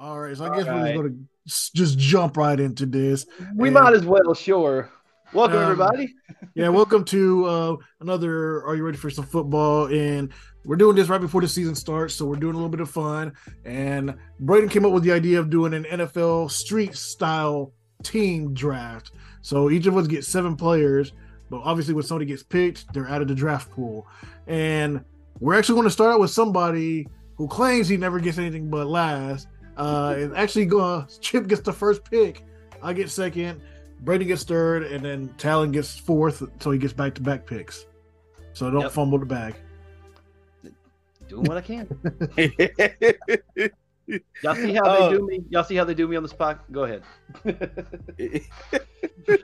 All right, so I guess we're just going to just jump right into this. We and, might as well, sure. Welcome, um, everybody. yeah, welcome to uh, another Are You Ready for Some Football? And we're doing this right before the season starts, so we're doing a little bit of fun. And Braden came up with the idea of doing an NFL street style team draft. So each of us gets seven players, but obviously when somebody gets picked, they're out of the draft pool. And we're actually going to start out with somebody who claims he never gets anything but last. Uh, and actually, uh, Chip gets the first pick. I get second. Brady gets third, and then Talon gets fourth, so he gets back to back picks. So don't yep. fumble the bag. Doing what I can. Y'all see how they uh, do me? Y'all see how they do me on the spot? Go ahead.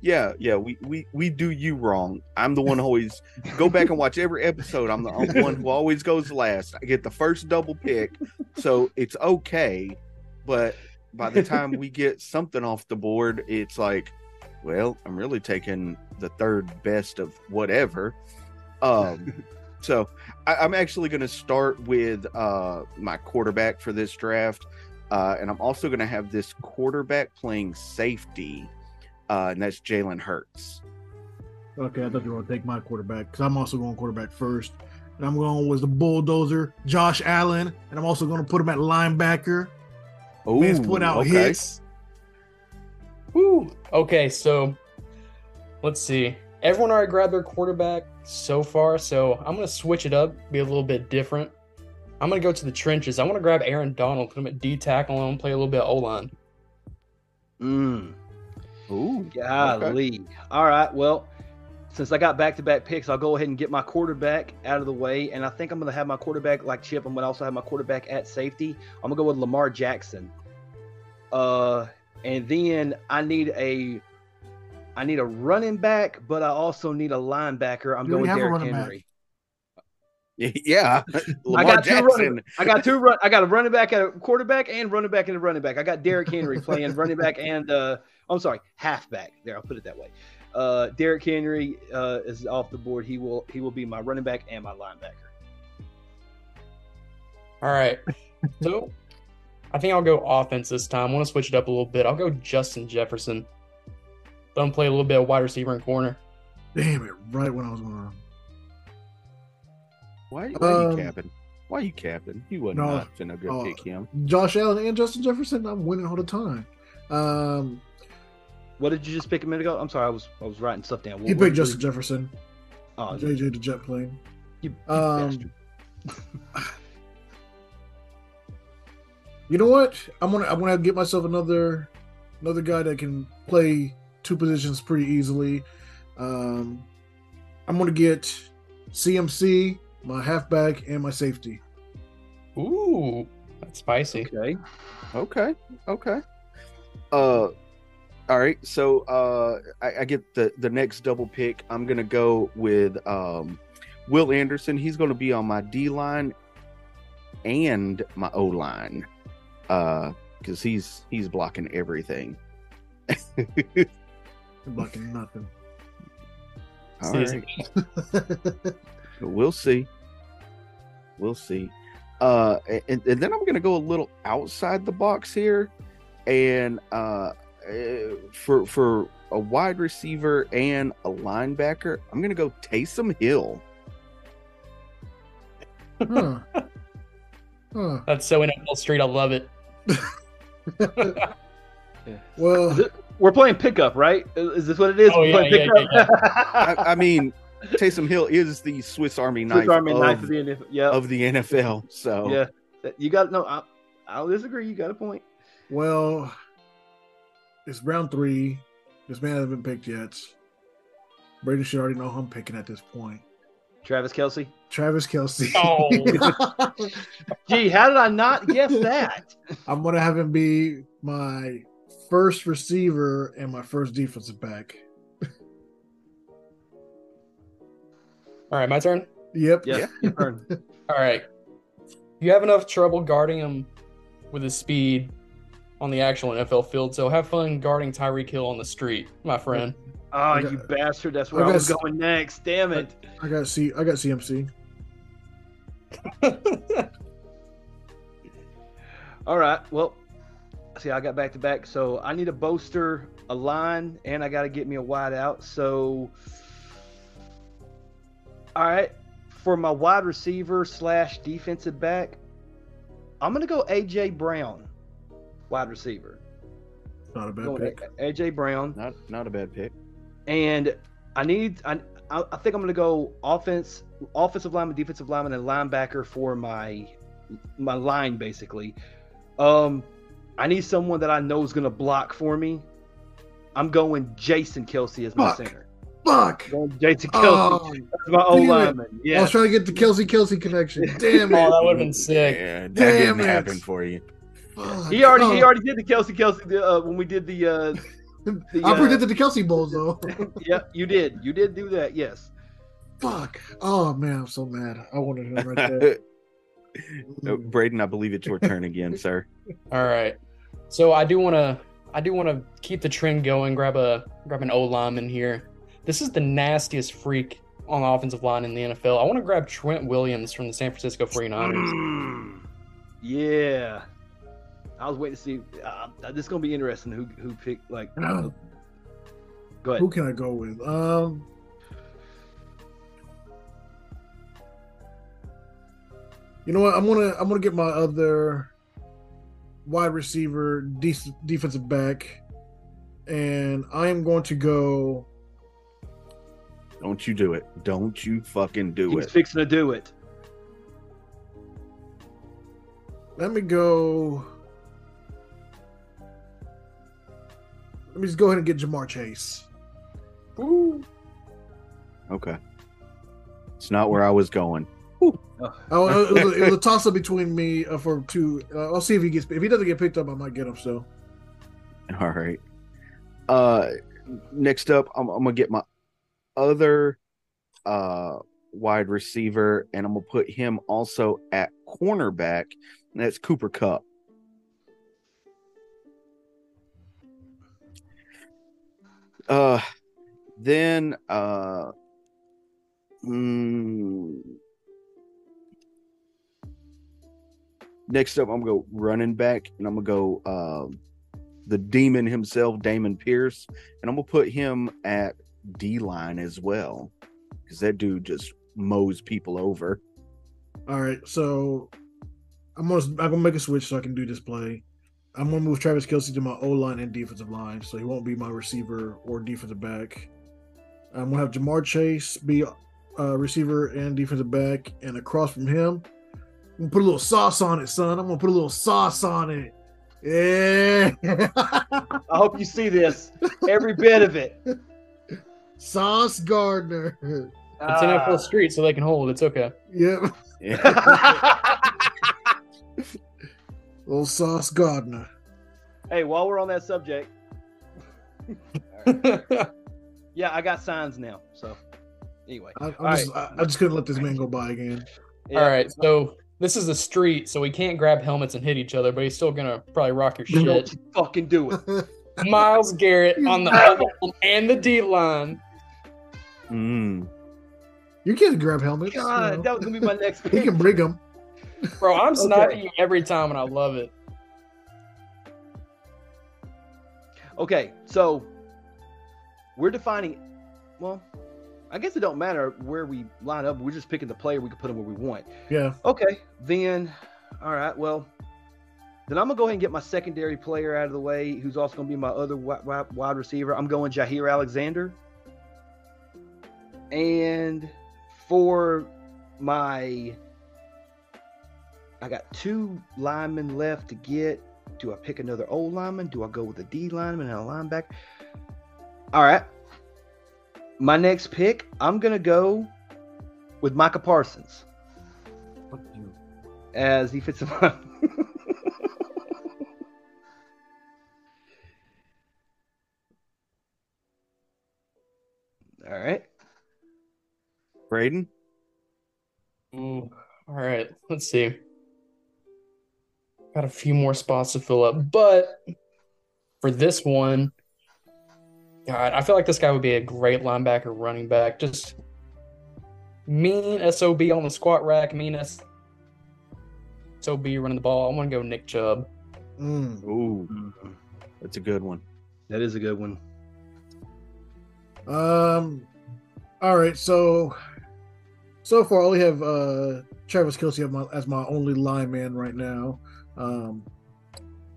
yeah, yeah, we, we we do you wrong. I'm the one who always go back and watch every episode. I'm the, I'm the one who always goes last. I get the first double pick, so it's okay. But by the time we get something off the board, it's like, well, I'm really taking the third best of whatever. Um so I, am actually going to start with uh, my quarterback for this draft. Uh, and I'm also going to have this quarterback playing safety, uh, and that's Jalen Hurts. Okay, I thought you were going to take my quarterback because I'm also going quarterback first. And I'm going with the bulldozer, Josh Allen, and I'm also going to put him at linebacker. Oh, Man's put out okay. hits. Woo. Okay, so let's see. Everyone already grabbed their quarterback so far, so I'm going to switch it up, be a little bit different. I'm going to go to the trenches. I want to grab Aaron Donald, put him at D tackle, and play a little bit O line. Mm. Ooh. Golly. Okay. All right. Well, since I got back to back picks, I'll go ahead and get my quarterback out of the way. And I think I'm going to have my quarterback like Chip. I'm going to also have my quarterback at safety. I'm going to go with Lamar Jackson. Uh, and then I need a I need a running back, but I also need a linebacker. I'm going with Derrick Henry. Yeah, I got two running. I got two run. I got a running back at a quarterback and running back and a running back. I got Derrick Henry playing running back and uh, I'm sorry, halfback. There, I'll put it that way. Uh, Derrick Henry uh, is off the board. He will he will be my running back and my linebacker. All right, so I think I'll go offense this time. I want to switch it up a little bit. I'll go Justin Jefferson. Let him play a little bit of wide receiver and corner. Damn it! Right when I was going to. Why, why um, are you capping? Why are you capping? You wasn't no, not finna go uh, pick him. Josh Allen and Justin Jefferson. I'm winning all the time. Um, what did you just pick a minute ago? I'm sorry, I was I was writing stuff down. What, he picked Justin you... Jefferson. Oh, JJ the jet plane. You, you um, you know what? I'm gonna I'm gonna get myself another another guy that can play two positions pretty easily. Um, I'm going to get CMC, my halfback, and my safety. Ooh, that's spicy. Okay. Okay. Okay. Uh, all right. So uh, I, I get the the next double pick. I'm gonna go with um, Will Anderson. He's going to be on my D line and my O line, uh, because he's he's blocking everything. blocking nothing. All right. we'll see. We'll see. Uh, and, and then I'm going to go a little outside the box here, and uh, eh, for for a wide receiver and a linebacker, I'm going to go Taysom Hill. Huh. Huh. That's so NFL Street. I love it. well, we're playing pickup, right? Is this what it is? Oh, yeah, yeah, yeah, yeah, I, I, mean, Taysom Hill is the Swiss Army knife, Swiss Army of, knife of, the NFL, yep. of the NFL. So yeah, you got no. I, I'll disagree. You got a point. Well, it's round three. This man hasn't been picked yet. Brady should already know who I'm picking at this point. Travis Kelce. Travis Kelce. Oh, gee, how did I not guess that? I'm gonna have him be my first receiver and my first defensive back. All right, my turn. Yep. Yeah. Your turn. All right. You have enough trouble guarding him with his speed on the actual NFL field, so have fun guarding Tyreek Hill on the street, my friend. Oh, got, you bastard! That's where I, I was going next. Damn it! I, I got C. I got CMC. All right. Well, see, I got back to back, so I need a bolster, a line, and I got to get me a wide out. So, all right, for my wide receiver slash defensive back, I'm gonna go AJ Brown, wide receiver. Not a bad pick. AJ Brown. Not not a bad pick. And I need I I think I'm gonna go offense, offensive lineman, defensive lineman, and linebacker for my my line basically. Um, I need someone that I know is gonna block for me. I'm going Jason Kelce as my Fuck. center. Fuck. Going Jason Kelce. Oh, That's my O damn it. lineman. I was trying to get the Kelce Kelce connection. Damn Oh, it. that would have been sick. Yeah, that Damn didn't it. happen for you. Fuck. He already he Oh, already did the Kelce Kelce uh, when we did the uh the, I uh, predicted the Kelce Bowls though. yeah you did you did do that yes Fuck. Oh man, I'm so mad. I wanted him right there. No, Braden, I believe it's your turn again, sir. All right. So I do want to I do want to keep the trend going. Grab a grab an O lineman here. This is the nastiest freak on the offensive line in the NFL. I want to grab Trent Williams from the San Francisco 49ers. Mm. yeah I was waiting to see uh, this is gonna be interesting who who picked like Uh, go ahead Who can I go with? Um, you know what? I'm gonna I'm gonna get my other wide receiver, dec- defensive back, and I am going to go. Don't you do it. Don't you fucking do it. he's it. fixing to do it Let me go. Let me just go ahead and get Ja'Marr Chase. Ooh. Okay. It's not where I was going. Oh, it was, a, it was a toss up between me uh, for two. Uh, I'll see if he gets. If he doesn't get picked up, I might get him. So All right. Uh next up I'm, I'm gonna get my other uh wide receiver and I'm gonna put him also at cornerback, and that's Cooper Kupp. Uh then uh mm, next up I'm gonna go running back and I'm gonna go um the demon himself, Dameon Pierce, and I'm gonna put him at D line as well because that dude just mows people over. all right. So I'm gonna I'm gonna make a switch so I can do this play. I'm gonna move Travis Kelce to my O line and defensive line, so he won't be my receiver or defensive back. I'm gonna have Ja'Marr Chase be uh, receiver and defensive back, and across from him, I'm gonna put a little sauce on it, son. I'm gonna put a little sauce on it. Yeah, I hope you see this every bit of it Sauce Gardner. It's Ah. NFL Street, so they can hold. It's okay. Yep, Yeah. little Sauce Gardner. hey while we're on that subject yeah I got signs now so anyway I, I'm All just, I, I just couldn't let this man go by again. Yeah. All right. So this is the street, so we can't grab helmets and hit each other, but he's still gonna probably rock your Don't shit. fucking do it Myles Garrett on the O line and the D line. Mm. you can't grab helmets. you God know. that was gonna be my next He can bring them. Bro, I'm Okay. sniping you every time, and I love it. Okay, so we're defining. Well, I guess it don't matter where we line up. We're just picking the player. We can put him where we want. Yeah. Okay, then. All right. Well, then I'm gonna go ahead and get my secondary player out of the way, who's also gonna be my other wide, receiver. I'm going Jaire Alexander. And for my, I got two linemen left to get. Do I pick another old lineman? Do I go with a D lineman and a linebacker? All right. My next pick, I'm gonna go with Micah Parsons as he defensive lineman. All right. Braden? Ooh. All right. Let's see. Got a few more spots to fill up, but for this one, God, I feel like this guy would be a great linebacker, running back. Just mean sob on the squat rack, mean sob running the ball. I want to go Nick Chubb. Mm. Ooh, mm-hmm. that's a good one. That is a good one. Um, all right. So, so far, I only have uh Travis Kelce as my, as my only lineman right now. Um,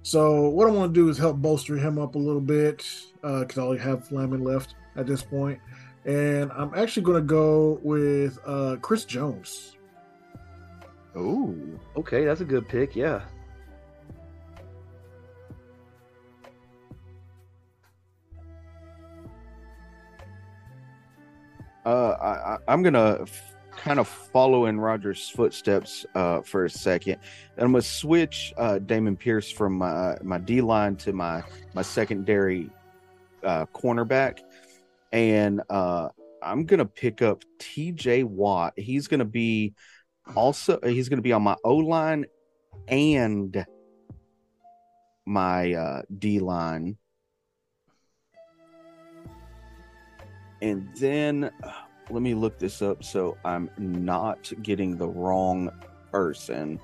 so what I want to do is help bolster him up a little bit because uh, I only have linemen left at this point, and I'm actually going to go with uh, Chris Jones. Oh, okay, that's a good pick. Yeah. Uh, I, am gonna kind of follow in Roger's footsteps uh, for a second. And I'm gonna switch uh, Dameon Pierce from my my D line to my my secondary uh, cornerback, and uh, I'm gonna pick up T.J. Watt. He's gonna be also he's gonna be on my O line and my uh, D line. And then uh, let me look this up so I'm not getting the wrong person.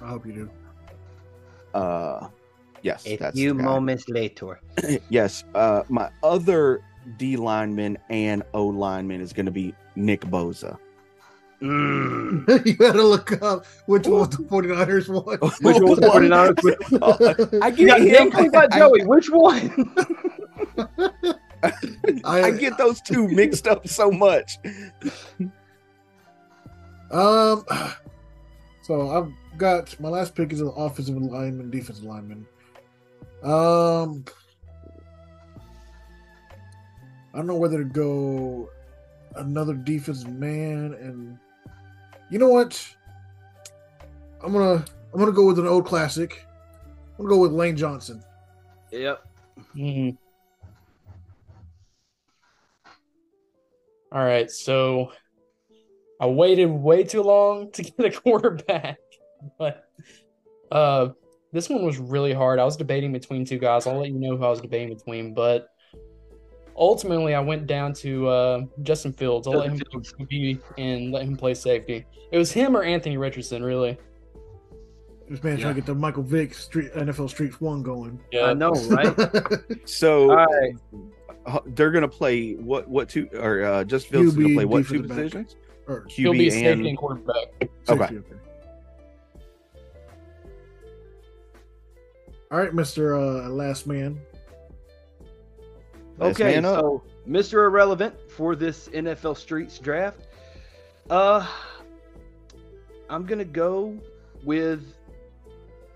I hope you do. Uh, yes. A few moments later. yes. Uh, my other D lineman and O lineman is going to be Nick Bosa. Mm. you gotta look up which one the 49ers won. Which one the 49ers I get him. I, I, Joey, which one? I, I, get those two mixed up so much. Um, so I've got my last pick is an offensive lineman, defensive lineman. Um, I don't know whether to go another defensive man, and you know what? I'm gonna I'm gonna go with an old classic. I'm gonna go with Lane Johnson. Yep. Mm-hmm. All right, so I waited way too long to get a quarterback, but uh, this one was really hard. I was debating between two guys. I'll let you know who I was debating between, but ultimately I went down to uh, Justin Fields. I'll Justin let him Fields. and let him play safety. It was him or Anthony Richardson, really. This man yeah. trying to get the Michael Vick Street NFL Streets One going. Yeah, I know, right? so, All right they're gonna play what what two or uh, just Fields gonna play what two positions? Or QB He'll be and... safety and quarterback. Okay. okay. All right, Mister uh, Last Man. Last okay, man so Mister Irrelevant for this NFL Streets draft. Uh, I'm gonna go with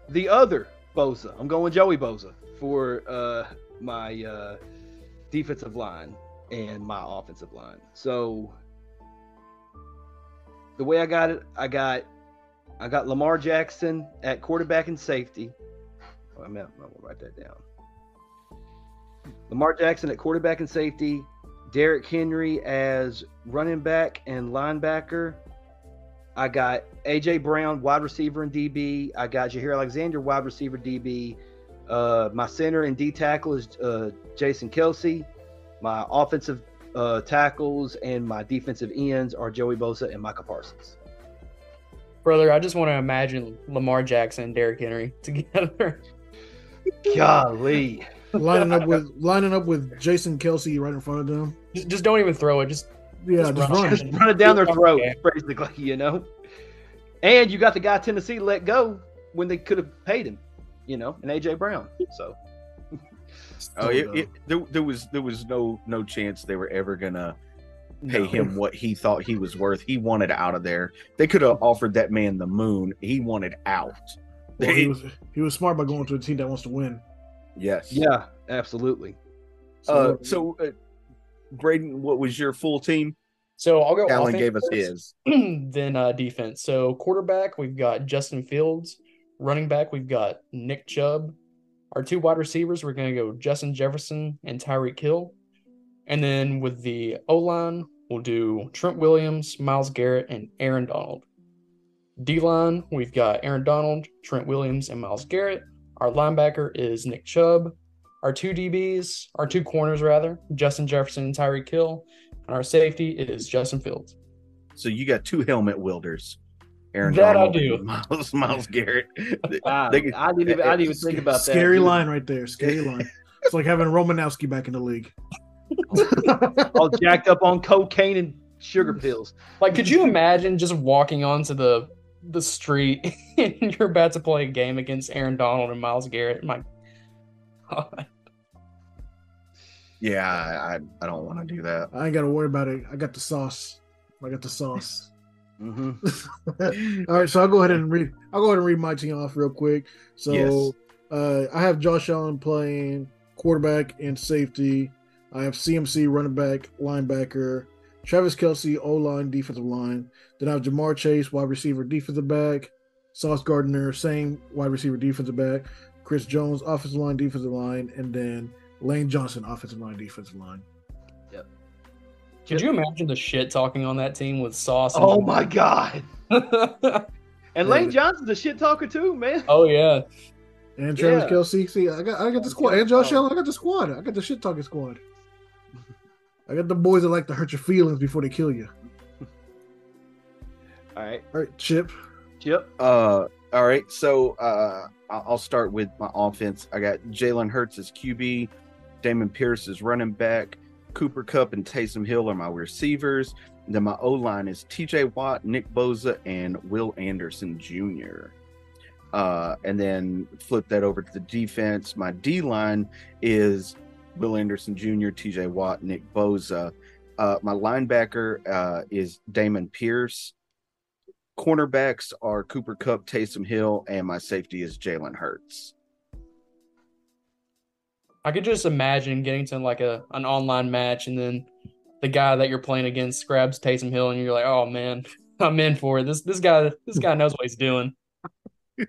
the other Bosa. I'm going Joey Bosa for uh my uh defensive line and my offensive line. So the way I got it, I got I got Lamar Jackson at quarterback and safety. Oh, I'm gonna write that down. Lamar Jackson at quarterback and safety, Derrick Henry as running back and linebacker. I got AJ Brown, wide receiver and DB. I got Jaire Alexander, wide receiver DB. Uh, my center and D tackle is uh, Jason Kelce. My offensive uh, tackles and my defensive ends are Joey Bosa and Micah Parsons. Brother, I just want to imagine Lamar Jackson and Derrick Henry together. Golly. lining up with lining up with Jason Kelce right in front of them. Just, just don't even throw it. Just yeah, just, just run, just run it down their throat, basically. You know. And you got the guy Tennessee let go when they could have paid him you know, and AJ Brown. So. oh, it, it, there, there was there was no no chance they were ever gonna pay no. him what he thought he was worth. He wanted out of there. They could have offered that man the moon. He wanted out. Well, he was he was smart by going to a team that wants to win. Yes. Yeah, absolutely. So, uh, so uh, Braden, what was your full team? So I'll go. Alan gave us his. then uh, defense. So quarterback, we've got Justin Fields. Running back, we've got Nick Chubb. Our two wide receivers, we're going to go Justin Jefferson and Tyreek Hill. And then with the O line, we'll do Trent Williams, Myles Garrett, and Aaron Donald. D line, we've got Aaron Donald, Trent Williams, and Myles Garrett. Our linebacker is Nick Chubb. Our two DBs, our two corners rather, Justin Jefferson and Tyreek Hill. And our safety is Justin Fields. So you got two helmet wielders. Aaron That I do. and Miles Myles Garrett. Wow. They could- I didn't even, I didn't even think about that. Scary line right there. Scary line. It's like having Romanowski back in the league. All jacked up on cocaine and sugar pills. Like, could you imagine just walking onto the the street and you're about to play a game against Aaron Donald and Myles Garrett? My God. yeah, I I, I don't want to do that. I ain't got to worry about it. I got the sauce. I got the sauce. Hmm All right, so I'll go ahead and read. I'll go ahead and read my team off real quick. So Yes. uh, I have Josh Allen playing quarterback and safety. I have CMC running back, linebacker, Travis Kelce O line, defensive line. Then I have Ja'Marr Chase wide receiver, defensive back, Sauce Gardner same wide receiver, defensive back, Chris Jones offensive line, defensive line, and then Lane Johnson offensive line, defensive line. Could you imagine the shit talking on that team with Sauce? and Oh my god! And Lane Johnson's a shit talker too, man. oh yeah. And Travis Yeah. Kelce. See, I got I got the squad. And Josh Allen, I got the squad. I got the shit talking squad. I got the boys that like to hurt your feelings before they kill you. All right, All right, Chip. Chip. Uh, all right. So uh, I- I'll start with my offense. I got Jalen Hurts as QB, Dameon Pierce as running back, Cooper Kupp and Taysom Hill are my receivers. Then my O line is T.J. Watt, Nick Bosa, and Will Anderson Jr. Uh, and then flip that over to the defense. My D line is Will Anderson Jr., T.J. Watt, Nick Bosa. Uh, my linebacker uh, is Dameon Pierce cornerbacks are Cooper Kupp, Taysom Hill, and my safety is Jalen Hurts. I could just imagine getting to like a an online match and then the guy that you're playing against grabs Taysom Hill and you're like, oh man, I'm in for it. This this guy this guy knows what he's doing.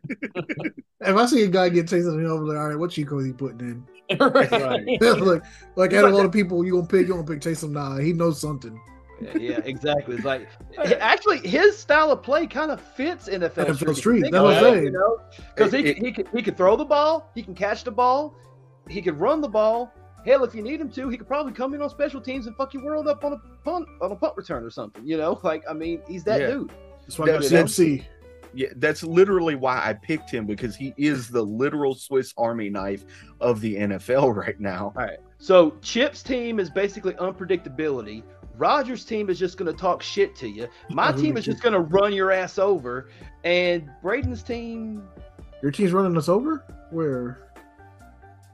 If I see a guy get chased, I'm like, all right, what cheat code he putting in? right. like, like out of all the people you gonna pick, you gonna pick Taysom? Nah, he knows something. Yeah, yeah, exactly. It's like actually his style of play kind of fits NFL, NFL Street. Street, Think that's what I'm saying. Because he, It- can- he can he can throw the ball, he can catch the ball, he could run the ball. Hell, if you need him to, he could probably come in on special teams and fuck your world up on a punt on a punt return or something. You know, like I mean, he's that Yeah. dude. That's why I got That- CMC. Yeah, that's literally why I picked him because he is the literal Swiss Army knife of the NFL right now. All right. So Chip's team is basically unpredictability. Rogers' team is just going to talk shit to you. My team is just going to run your ass over. And Braden's team, Your team's running us over? Where?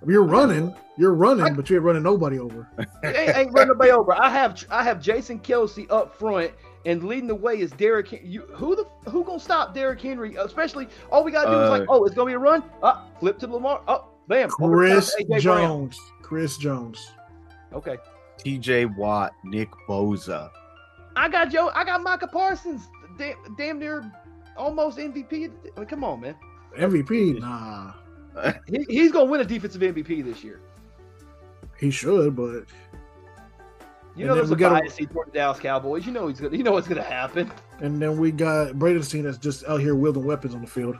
You're running, you're running, but you ain't running nobody over. ain't, ain't running nobody over. I have I have Jason Kelce up front, and leading the way is Derrick. Hen- You who the who gonna stop Derrick Henry? Especially all we gotta do is like, Uh, oh, it's gonna be a run. Up, flip to Lamar. Up, bam. over the top Chris to AJ Brown. Jones. Chris Jones. Okay, TJ Watt, Nick Bosa. I got Joe. I got Micah Parsons. Damn, damn near almost MVP. I mean, come on, man. MVP? Nah. He, he's gonna win a defensive MVP this year. He should, but You know, there's we a gotta- bias toward the Dallas Cowboys. You know he's gonna. You know what's gonna happen. and then we got Braden's team that's just out here wielding weapons on the field.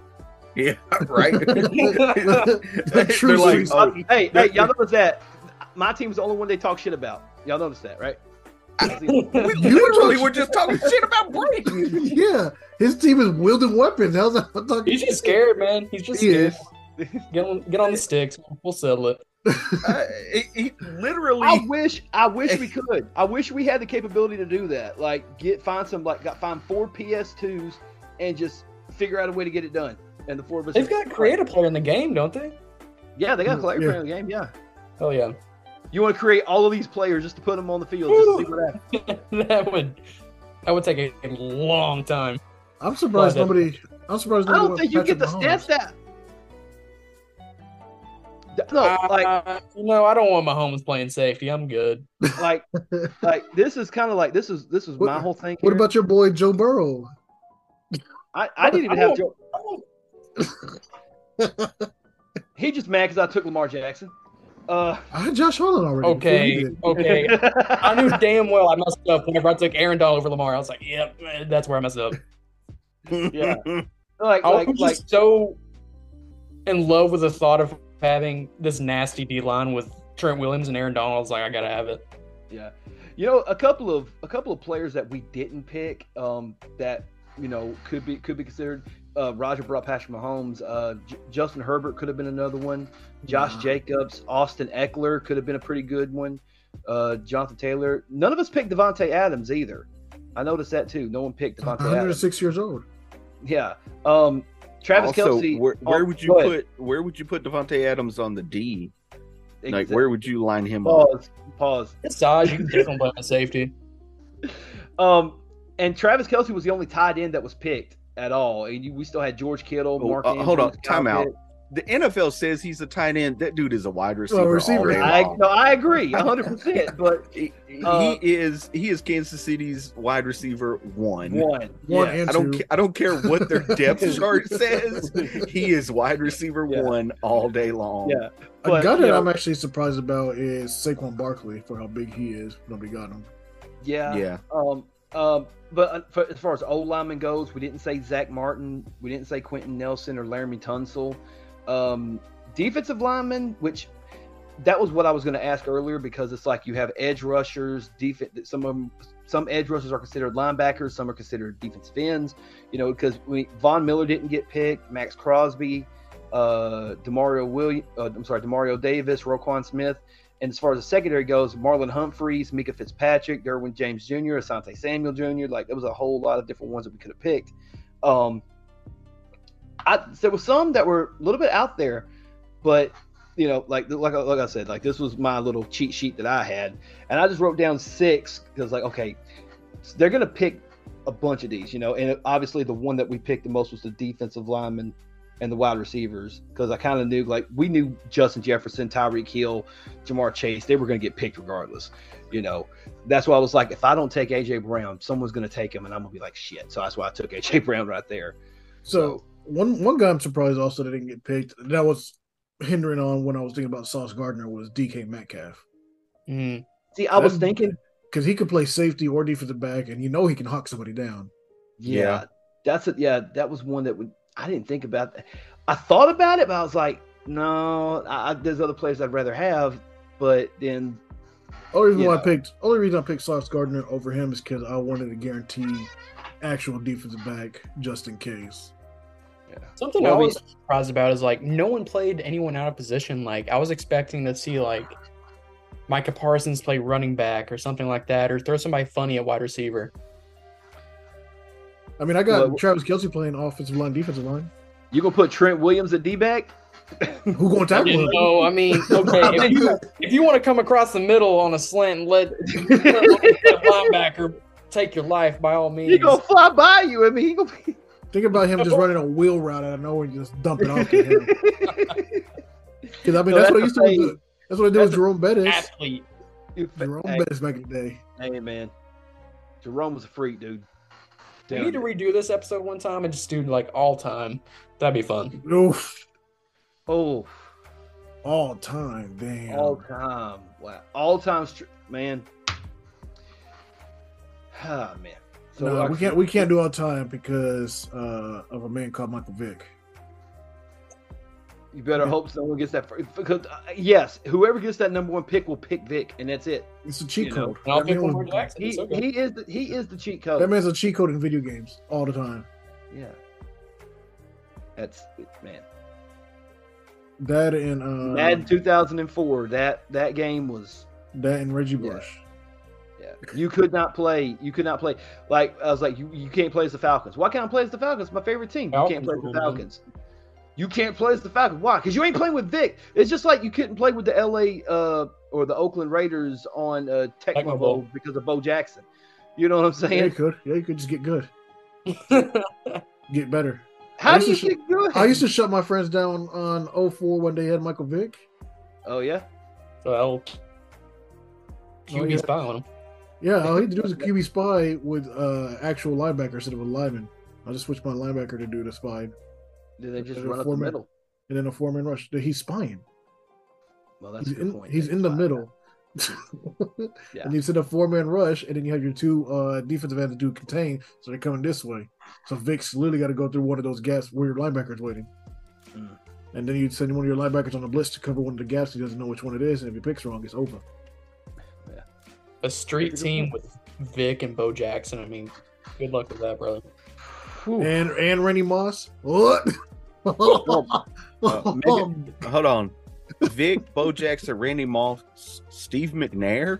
Yeah, right. The true like, oh, Hey, hey, y'all notice that? My team's the only one they talk shit about. Y'all notice that, right? we literally were just talking shit about Brady. yeah, his team is wielding weapons. How's that? He's just scared, man. He's just He scared. is. Get on, get on the sticks. We'll settle it. Uh, he, he literally. I wish, I wish we could. I wish we had the capability to do that. Like, get find some, like, got find four PS2s and just figure out a way to get it done. And the four of us. They've got creative player in the game, don't they? Yeah, they got a player Yeah. player in the game. Yeah. Oh yeah. You want to create all of these players just to put them on the field, just to see what happens. that would that would take a, a long time. I'm surprised Well, nobody. I'm surprised. I nobody don't think you get the Mahomes. stats that. No, like, Uh, you know, I don't want my Mahomes playing safety. I'm good. like, like this is kind of like this is this is What- my whole thing. What about your boy Joe Burrow? I? I didn't even I have don't- Joe. He just mad because I took Lamar Jackson. Uh, I had Josh Allen already. Okay, okay. I knew damn well I messed up whenever I took Aaron Donald over Lamar. I was like, yep, that's where I messed up. Yeah. like, I like, was like, just so in love with the thought of having this nasty D line with Trent Williams and Aaron Donald. I like, I gotta have it. yeah. You know, a couple of a couple of players that we didn't pick, um, that you know, could be could be considered. Uh, Roger brought Patrick Mahomes. Uh, J- Justin Herbert could have been another one. Josh Jacobs, Austin Ekeler could have been a pretty good one. Uh, Jonathan Taylor. None of us picked Davante Adams either. I noticed that too. No one picked Davante. 106 Adams. years old. Yeah. Um, Travis also, Kelce. Where, where oh, would you put where would you put Davante Adams on the D? Exactly. Like where would you line him pause, up? Pause. His size, you can definitely play on safety. Um, and Travis Kelce was the only tight end that was picked at all. And you, we still had George Kittle, oh, Mark. Uh, hold on, timeout the NFL says he's a tight end. That dude is a wide receiver. receiver. I, no, I agree, hundred percent. But he, uh, he, is he is Kansas City's wide receiver one. One, one. Yeah. I don't I don't care what their depth chart says. He is wide receiver yeah. one all day long. Yeah. But, a guy that know, I'm actually surprised about is Saquon Barkley for how big he is. Nobody got him. Yeah. Yeah. Um. Um. But uh, for, as far as old lineman goes, we didn't say Zack Martin. We didn't say Quenton Nelson or Laremy Tunsil. Um, defensive linemen, which that was what I was going to ask earlier because it's like you have edge rushers, defense. Some of them, some edge rushers are considered linebackers, some are considered defensive ends. You know, because we, Von Miller didn't get picked, Maxx Crosby, uh, Demario William, uh, I'm sorry, Demario Davis, Roquan Smith, and as far as the secondary goes, Marlon Humphreys, Minkah Fitzpatrick, Derwin James Jr., Asante Samuel Jr. Like there was a whole lot of different ones that we could have picked. Um, I, there was some that were a little bit out there, but you know, like like like I said, like this was my little cheat sheet that I had, and I just wrote down six because like okay, they're gonna pick a bunch of these, you know, and obviously the one that we picked the most was the defensive lineman and the wide receivers because I kind of knew like we knew Justin Jefferson, Tyreek Hill, Ja'Marr Chase, they were going to get picked regardless. You know, that's why I was like, if I don't take AJ Brown, someone's going to take him, and I'm gonna be like shit. So that's why I took AJ Brown right there. So one one guy I'm surprised also that didn't get picked. That was hindering on when I was thinking about Sauce Gardner was DK Metcalf. Mm. See, I was thinking because he could play safety or defensive back, and you know he can hawk somebody down. Yeah, yeah. that's it. Yeah, that was one that would, I didn't think about. That. I thought about it, but I was like, no, I, there's other players I'd rather have. But then, only reason why I picked, only reason I picked Sauce Gardner over him is because I wanted to guarantee actual defensive back just in case. Something well, I was we, surprised about is like no one played anyone out of position. Like I was expecting to see like Micah Parsons play running back or something like that, or throw somebody funny at wide receiver. I mean, I got well, Travis Kelce playing offensive line, defensive line. You gonna put Trent Williams at D back? Who gonna tackle him? No, I mean, okay. if you, if you want to come across the middle on a slant and let, let linebacker take your life, by all means. He gonna fly by you. I mean, he gonna be. Think about him just running a wheel route out of nowhere and just dumping off to him. Because I mean, no, that's, that's, what I used to do. That's what I did with Jerome Bettis. Athlete. Jerome hey, Bettis back in the day. Hey man, Jerome was a freak, dude. We need to redo this episode one time and just do like all time. That'd be fun. Oof. Oh. All time, damn. All time. Wow. All time, man. Ah, man. So no, we can't we can't do all time because uh, of a man called Michael Vick. You better yeah. hope someone gets that because uh, yes, whoever gets that number one pick will pick Vick, and that's it. It's a cheat you code. I'll pick Lamar Jackson. He, okay. he is the, he is the cheat code. That man's a cheat code in video games all the time. Yeah, that's man. That in uh, Madden 2004. That that game was that and Reggie Bush. Yeah. You could not play. You could not play. Like I was like, you, you can't play as the Falcons. Why can't I play as the Falcons? My favorite team. You can't play as the Falcons. You can't play as the Falcons. Why? Because you ain't playing with Vick. It's just like you couldn't play with the LA uh, or the Oakland Raiders on uh, Tecmo Bowl because of Bo Jackson. You know what I'm saying? Yeah, you could. Yeah, you could just get good. get better. How do you get good? I used to shut my friends down on 04 when they had Michael Vick. Oh yeah. Well, QB oh, yeah. spy on him. Yeah, all he had to do was a QB spy with uh, actual linebacker instead of a lineman. I'll just switched my linebacker to do the spy. Did they just run up the middle? And then a four man rush. He's spying. Well, that's he's in, point. He's in the middle. yeah. And you said a four man rush, and then you have your two uh, defensive ends to do contain, so they're coming this way. So Vick's literally got to go through one of those gaps where your linebacker's waiting. Mm. And then you send one of your linebackers on the blitz to cover one of the gaps. He doesn't know which one it is, and if he picks wrong, it's over a street team with Vick and Bo Jackson. I mean, good luck with that, brother. and and Randy Moss. What? uh, hold on. Vick, Bo Jackson, Randy Moss, Steve McNair.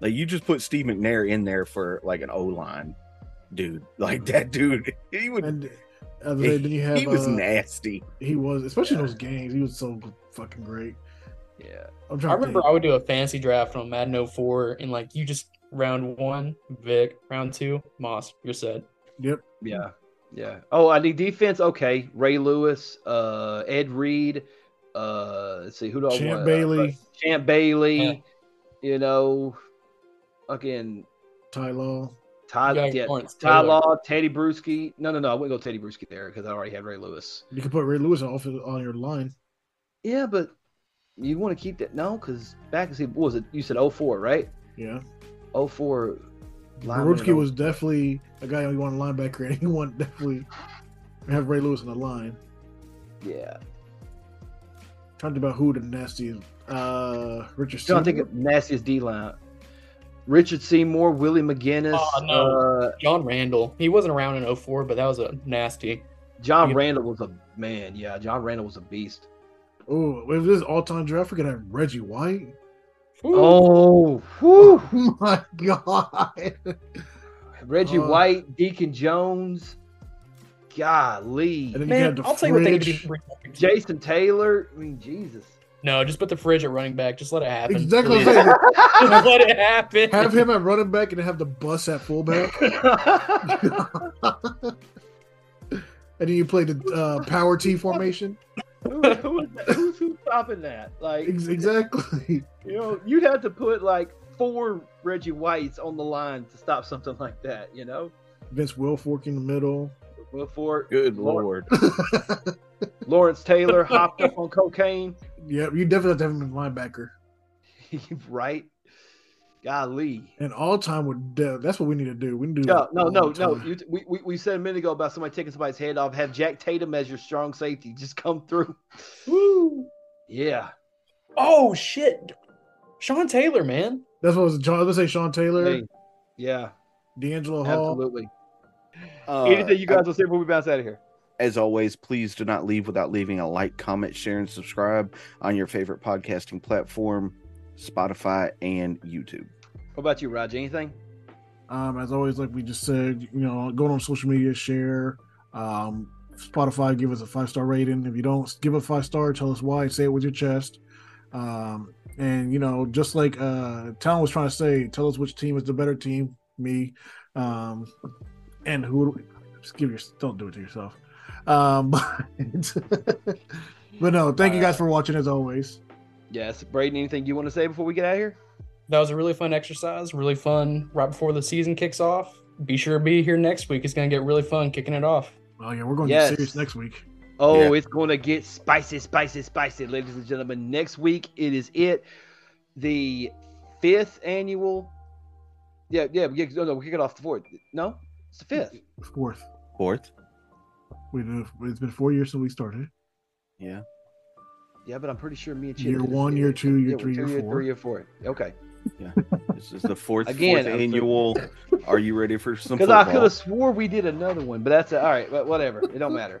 Like you just put Steve McNair in there for like an O line, dude. Like that dude, he would. And, uh, then you have, he was uh, nasty. He was, especially yeah. those games. He was so fucking great. Yeah, i remember I would do a fancy draft on Madden 04, and like you just round one, Vick, round two, Moss, you're set. Yep. Yeah. Yeah. Oh, I need defense. Okay, Ray Lewis, uh, Ed Reed. Uh, let's see who do I Champ want? Bailey. Uh, Champ Bailey. Yeah. You know, again, Ty Law. Ty, yeah, Ty Law, Tedy Bruschi. No, no, no. I wouldn't go Tedy Bruschi there because I already had Ray Lewis. You could put Ray Lewis off on your line. Yeah, but you want to keep that? No, because back what was it? You said 04, right? Yeah. 04. Bruschi was definitely a guy you want a linebacker, and he want definitely have Ray Lewis in the line. Yeah. Talking about who the nastiest. Uh, Richard. Don't think of nastiest D line. Richard Seymour, Willie McGinest. Oh, no. Uh, John Randle. He wasn't around in 04, but that was a nasty. John Randle was a man. Yeah, John Randle was a beast. Oh, if this all time draft, we're gonna have Reggie White. Ooh. Oh, oh my god. Reggie uh, White, Deacon Jones. Golly. Man, I'll tell you what they do. Jason Taylor. I mean, Jesus. No, just put the fridge at running back. Just let it happen. Exactly. let it happen. Have him at running back and have the bus at fullback. and then you play the uh, power T formation. who, who's, who's stopping that? Like exactly. You know, you'd have to put like four Reggie Whites on the line to stop something like that. You know, Vince Wilfork in the middle. Wilfork. Good lord. Lawrence Taylor hopped up on cocaine. Yeah, you definitely have to have him in linebacker. right. Golly. And all time with Dev. That's what we need to do. We need to do no, no, no, no. You, we, we, we said a minute ago about somebody taking somebody's head off. Have Jack Tatum as your strong safety. Just come through. Woo. Yeah. Oh shit. Sean Taylor, man. That's what was John. Let's say Sean Taylor. Hey, yeah. DeAngelo Hall. Absolutely. Uh, Anything you guys will say before we bounce out of here? As always, please do not leave without leaving a like, comment, share, and subscribe on your favorite podcasting platform, Spotify and YouTube. What about you, Raj? Anything? Um, as always, like we just said, you know, go on social media, share. Um, Spotify, give us a five star rating. If you don't give a five star, tell us why. Say it with your chest. Um, and you know, just like uh, Talon was trying to say, tell us which team is the better team. Me, um, and who? Just give your don't do it to yourself. Um, but, but no, thank you guys for watching as always. Yes, Braden, anything you want to say before we get out of here? That was a really fun exercise, really fun right before the season kicks off. Be sure to be here next week. It's going to get really fun kicking it off. Oh yeah, we're going yes. to serious next week. Oh, yeah. it's going to get spicy, spicy, spicy, ladies and gentlemen. Next week it is it, the fifth annual. Yeah, yeah, yeah no, no, we kick it off the fourth. No, it's the fifth. Fourth. Fourth. We it's been four years since we started. Yeah. Yeah, but I'm pretty sure me and Chip year one, year two, year three, year, year four. three, year four. Okay. Yeah, this is the fourth again fourth annual. Are you ready for some? Because I could have swore we did another one, but that's a, all right. But whatever, it don't matter.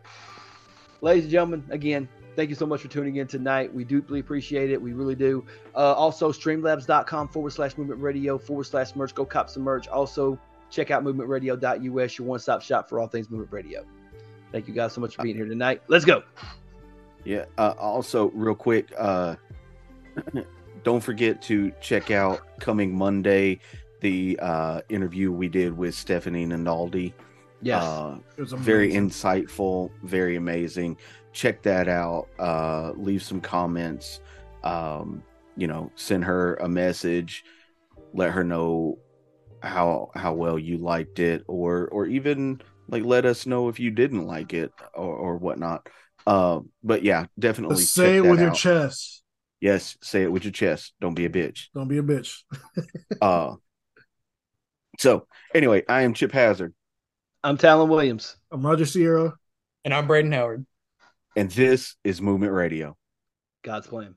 Ladies and gentlemen, again, thank you so much for tuning in tonight. We deeply appreciate it. We really do. Uh, also, streamlabs.com forward slash movement radio forward slash merch. Go cop some merch. Also, check out movementradio.us, your one stop shop for all things movement radio. Thank you guys so much for being here tonight. Let's go. Yeah. Uh, also, real quick, uh, don't forget to check out coming Monday the uh, interview we did with Stephanie Ninaldi. Yes, uh, very insightful, very amazing. Check that out. Uh, leave some comments. Um, you know, send her a message. Let her know how how well you liked it, or or even like let us know if you didn't like it or, or whatnot. Uh, but yeah, definitely say it with out. your chest. Yes, say it with your chest. Don't be a bitch. Don't be a bitch. uh so anyway, I am Chip Hazard. I'm Talon Williams. I'm Roger Sierra. And I'm Braden Howard. And this is Movement Radio. God's plan.